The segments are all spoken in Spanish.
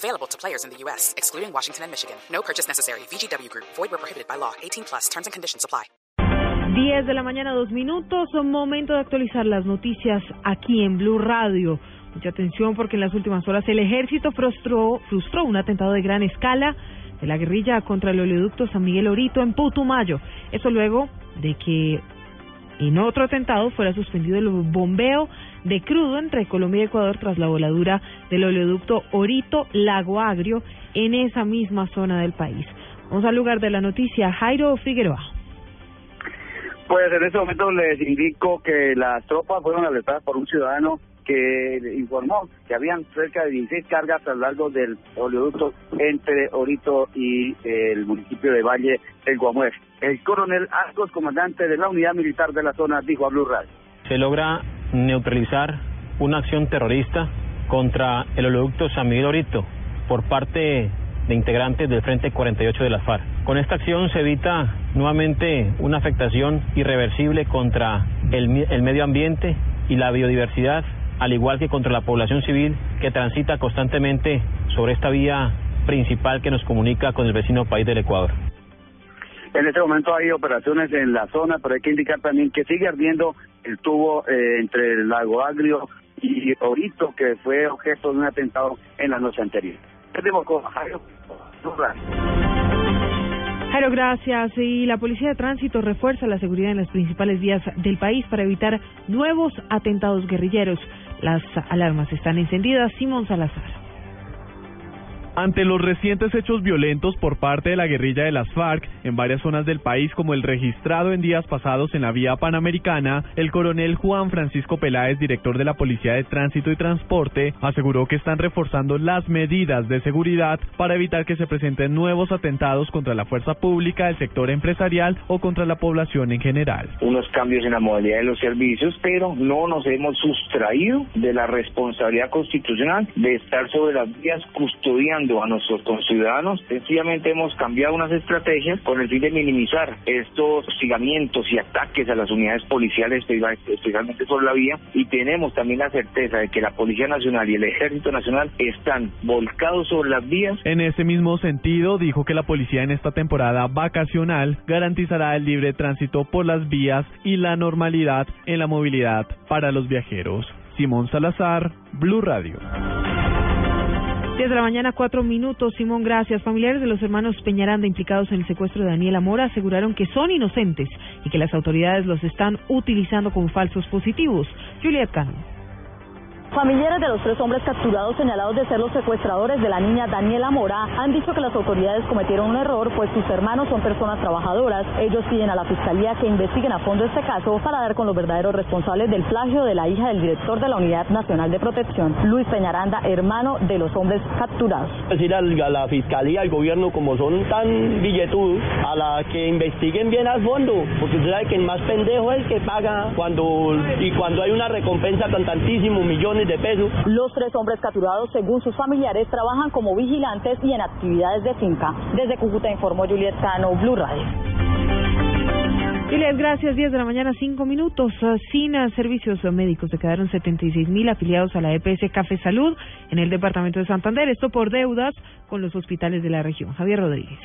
Available to players in the U.S., excluding Washington and Michigan. No purchase necessary. VGW Group. Void where prohibited by law. 18 plus. Terms and conditions apply. 10 de la mañana, dos minutos. Momento de actualizar las noticias aquí en Blue Radio. Mucha atención porque en las últimas horas el ejército frustró, frustró un atentado de gran escala de la guerrilla contra el oleoducto San Miguel Orito en Putumayo. Eso luego de que en otro atentado fuera suspendido el bombeo de crudo entre Colombia y Ecuador tras la voladura del oleoducto Orito Lago Agrio en esa misma zona del país. Vamos al lugar de la noticia, Jairo Figueroa. Pues en este momento les indico que las tropas fueron alertadas por un ciudadano que informó que habían cerca de 16 cargas a lo largo del oleoducto entre Orito y el municipio de Valle del Guamués. El coronel Arcos, comandante de la unidad militar de la zona, dijo a Blue Radio. Se logra neutralizar una acción terrorista contra el oleoducto San Miguel Orito por parte de integrantes del Frente 48 de la FARC. Con esta acción se evita nuevamente una afectación irreversible contra el medio ambiente y la biodiversidad, al igual que contra la población civil que transita constantemente sobre esta vía principal que nos comunica con el vecino país del Ecuador. En este momento hay operaciones en la zona, pero hay que indicar también que sigue ardiendo el tubo eh, entre el lago Agrio y Orito, que fue objeto de un atentado en la noche anterior. Jairo. Jairo, gracias. Y la Policía de Tránsito refuerza la seguridad en las principales vías del país para evitar nuevos atentados guerrilleros. Las alarmas están encendidas. Simón Salazar. Ante los recientes hechos violentos por parte de la guerrilla de las FARC en varias zonas del país, como el registrado en días pasados en la vía panamericana, el coronel Juan Francisco Peláez, director de la Policía de Tránsito y Transporte, aseguró que están reforzando las medidas de seguridad para evitar que se presenten nuevos atentados contra la fuerza pública, el sector empresarial o contra la población en general. Unos cambios en la modalidad de los servicios, pero no nos hemos sustraído de la responsabilidad constitucional de estar sobre las vías custodiando a nuestros conciudadanos. Sencillamente hemos cambiado unas estrategias con el fin de minimizar estos hostigamientos y ataques a las unidades policiales, especialmente sobre la vía, y tenemos también la certeza de que la Policía Nacional y el Ejército Nacional están volcados sobre las vías. En ese mismo sentido, dijo que la policía en esta temporada vacacional garantizará el libre tránsito por las vías y la normalidad en la movilidad para los viajeros. Simón Salazar, Blue Radio. 10 de la mañana, cuatro minutos. Simón, gracias. Familiares de los hermanos Peñaranda implicados en el secuestro de Daniela Mora aseguraron que son inocentes y que las autoridades los están utilizando como falsos positivos. Juliet Cano. Familiares de los tres hombres capturados señalados de ser los secuestradores de la niña Daniela Mora han dicho que las autoridades cometieron un error, pues sus hermanos son personas trabajadoras. Ellos piden a la fiscalía que investiguen a fondo este caso para dar con los verdaderos responsables del plagio de la hija del director de la Unidad Nacional de Protección, Luis Peñaranda, hermano de los hombres capturados. Decir a la fiscalía, al gobierno, como son tan billetudos, a la que investiguen bien a fondo, porque usted sabe que el más pendejo es el que paga cuando y cuando hay una recompensa con tantísimos millones de pesos. Los tres hombres capturados, según sus familiares, trabajan como vigilantes y en actividades de finca. Desde Cúcuta informó Juliet Cano, Blue Radio. Juliet, gracias. 10 de la mañana, 5 minutos. Sin servicios médicos se quedaron 76 mil afiliados a la EPS Café Salud en el departamento de Santander. Esto por deudas con los hospitales de la región. Javier Rodríguez.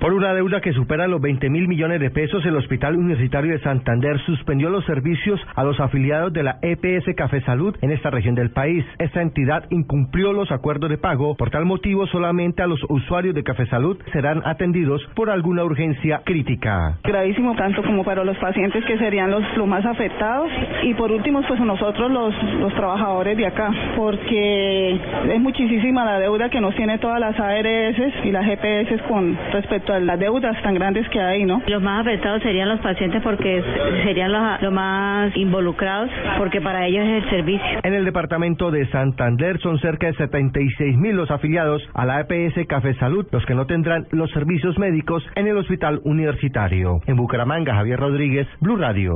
Por una deuda que supera los 20 mil millones de pesos, el Hospital Universitario de Santander suspendió los servicios a los afiliados de la EPS Café Salud en esta región del país. Esta entidad incumplió los acuerdos de pago. Por tal motivo, solamente a los usuarios de Café Salud serán atendidos por alguna urgencia crítica. Gravísimo tanto como para los pacientes que serían los, más afectados y por último, pues nosotros los, los trabajadores de acá, porque es muchísima la deuda que nos tiene todas las ARS y las GPS con respecto respecto a las deudas tan grandes que hay, ¿no? Los más afectados serían los pacientes porque serían los, los más involucrados, porque para ellos es el servicio. En el departamento de Santander son cerca de 76 mil los afiliados a la EPS Café Salud, los que no tendrán los servicios médicos en el hospital universitario. En Bucaramanga, Javier Rodríguez, Blue Radio.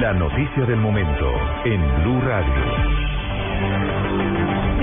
La noticia del momento en Blue Radio.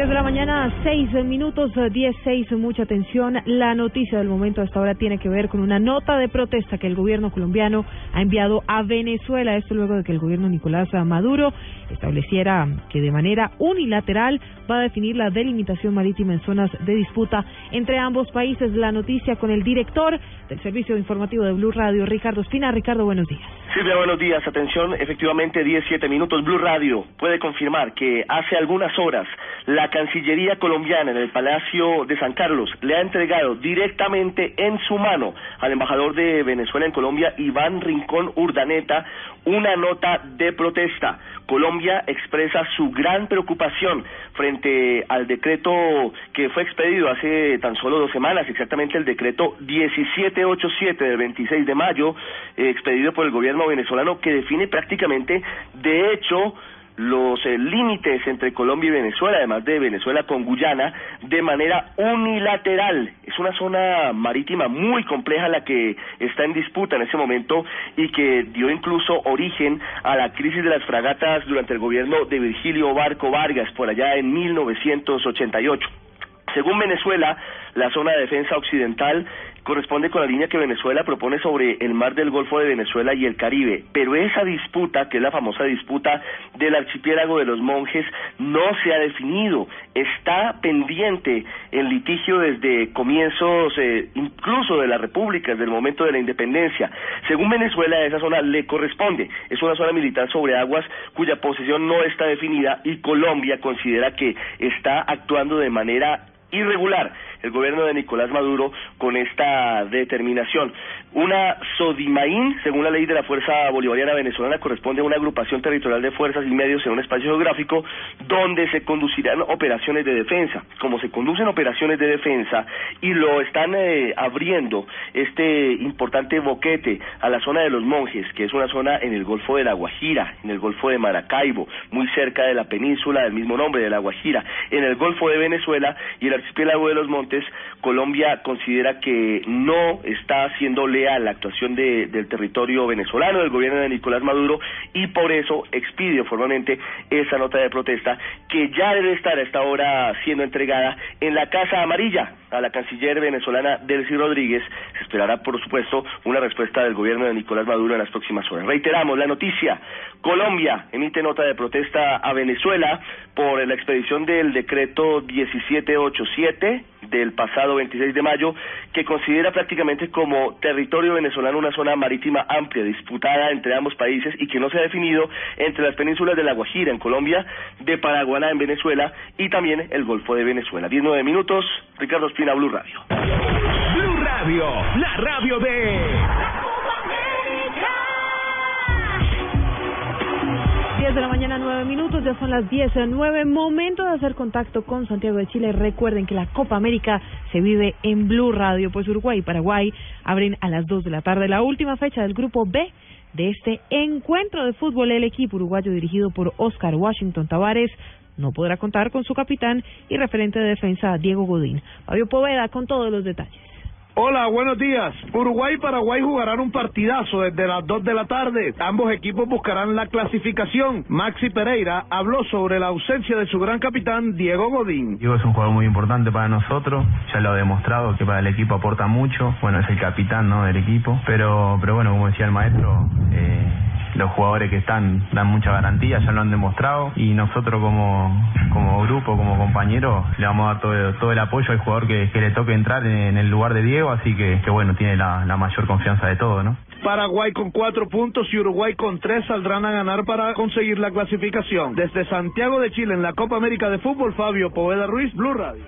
Desde la mañana, seis minutos, eh, diez, seis, mucha atención. La noticia del momento hasta ahora tiene que ver con una nota de protesta que el gobierno colombiano ha enviado a Venezuela. Esto luego de que el gobierno Nicolás Maduro estableciera que de manera unilateral va a definir la delimitación marítima en zonas de disputa entre ambos países. La noticia con el director del servicio informativo de Blue Radio, Ricardo Espina. Ricardo, buenos días. Silvia, buenos días. Atención, efectivamente, 17 minutos. Blue Radio puede confirmar que hace algunas horas la Cancillería colombiana en el Palacio de San Carlos le ha entregado directamente en su mano al embajador de Venezuela en Colombia, Iván Rincón Urdaneta, una nota de protesta. Colombia expresa su gran preocupación frente al decreto que fue expedido hace tan solo dos semanas, exactamente el decreto 1787 del 26 de mayo, eh, expedido por el gobierno venezolano, que define prácticamente, de hecho, los eh, límites entre Colombia y Venezuela, además de Venezuela con Guyana, de manera unilateral. Es una zona marítima muy compleja la que está en disputa en ese momento y que dio incluso origen a la crisis de las fragatas durante el gobierno de Virgilio Barco Vargas por allá en 1988. Según Venezuela, la zona de defensa occidental corresponde con la línea que Venezuela propone sobre el mar del Golfo de Venezuela y el Caribe. Pero esa disputa, que es la famosa disputa del archipiélago de los monjes, no se ha definido. Está pendiente en litigio desde comienzos eh, incluso de la República, desde el momento de la independencia. Según Venezuela, esa zona le corresponde. Es una zona militar sobre aguas cuya posesión no está definida y Colombia considera que está actuando de manera irregular el gobierno de Nicolás Maduro con esta determinación. Una Sodimaín, según la ley de la Fuerza Bolivariana Venezolana, corresponde a una agrupación territorial de fuerzas y medios en un espacio geográfico donde se conducirán operaciones de defensa. Como se conducen operaciones de defensa y lo están eh, abriendo este importante boquete a la zona de los monjes, que es una zona en el Golfo de la Guajira, en el Golfo de Maracaibo, muy cerca de la península del mismo nombre, de la Guajira, en el Golfo de Venezuela y el archipiélago de los Montes, Colombia considera que no está haciendo leal la actuación de, del territorio venezolano, del gobierno de Nicolás Maduro, y por eso expide formalmente esa nota de protesta que ya debe estar a esta hora siendo entregada en la Casa Amarilla a la canciller venezolana Delcy Rodríguez. Se esperará, por supuesto, una respuesta del gobierno de Nicolás Maduro en las próximas horas. Reiteramos la noticia. Colombia emite nota de protesta a Venezuela por la expedición del decreto 1787 del pasado 26 de mayo, que considera prácticamente como territorio venezolano una zona marítima amplia, disputada entre ambos países y que no se ha definido entre las penínsulas de La Guajira en Colombia, de Paraguaná en Venezuela y también el Golfo de Venezuela. 19 minutos, Ricardo Espina, Blue Radio. Blue Radio, la radio de... 10 de la mañana, 9 minutos, ya son las 10, 9, momento de hacer contacto con Santiago de Chile. Recuerden que la Copa América se vive en Blue Radio, pues Uruguay y Paraguay abren a las 2 de la tarde la última fecha del grupo B de este encuentro de fútbol. El equipo uruguayo dirigido por Oscar Washington Tavares no podrá contar con su capitán y referente de defensa Diego Godín. Fabio Poveda con todos los detalles. Hola, buenos días. Uruguay y Paraguay jugarán un partidazo desde las 2 de la tarde. Ambos equipos buscarán la clasificación. Maxi Pereira habló sobre la ausencia de su gran capitán Diego Godín. Diego es un jugador muy importante para nosotros, ya lo ha demostrado que para el equipo aporta mucho. Bueno, es el capitán ¿no? del equipo, pero, pero bueno, como decía el maestro, eh, los jugadores que están dan mucha garantía, ya lo han demostrado y nosotros como, como grupo, como compañeros, le vamos a dar todo, todo el apoyo al jugador que, le toque entrar en, el lugar de Diego, así que, que bueno, tiene la, la mayor confianza de todo, ¿no? Paraguay con cuatro puntos y Uruguay con tres saldrán a ganar para conseguir la clasificación. Desde Santiago de Chile en la Copa América de Fútbol, Fabio Poveda Ruiz, Blue Radio.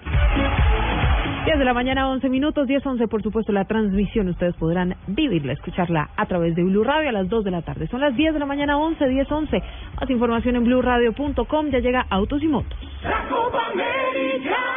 10 de la mañana, 11 minutos, 10, 11, por supuesto, la transmisión. Ustedes podrán vivirla, escucharla a través de Blue Radio a las 2 de la tarde. Son las 10 de la mañana, 11, 10, 11. Más información en blueradio.com. Ya llega Autos y Motos. La Copa América.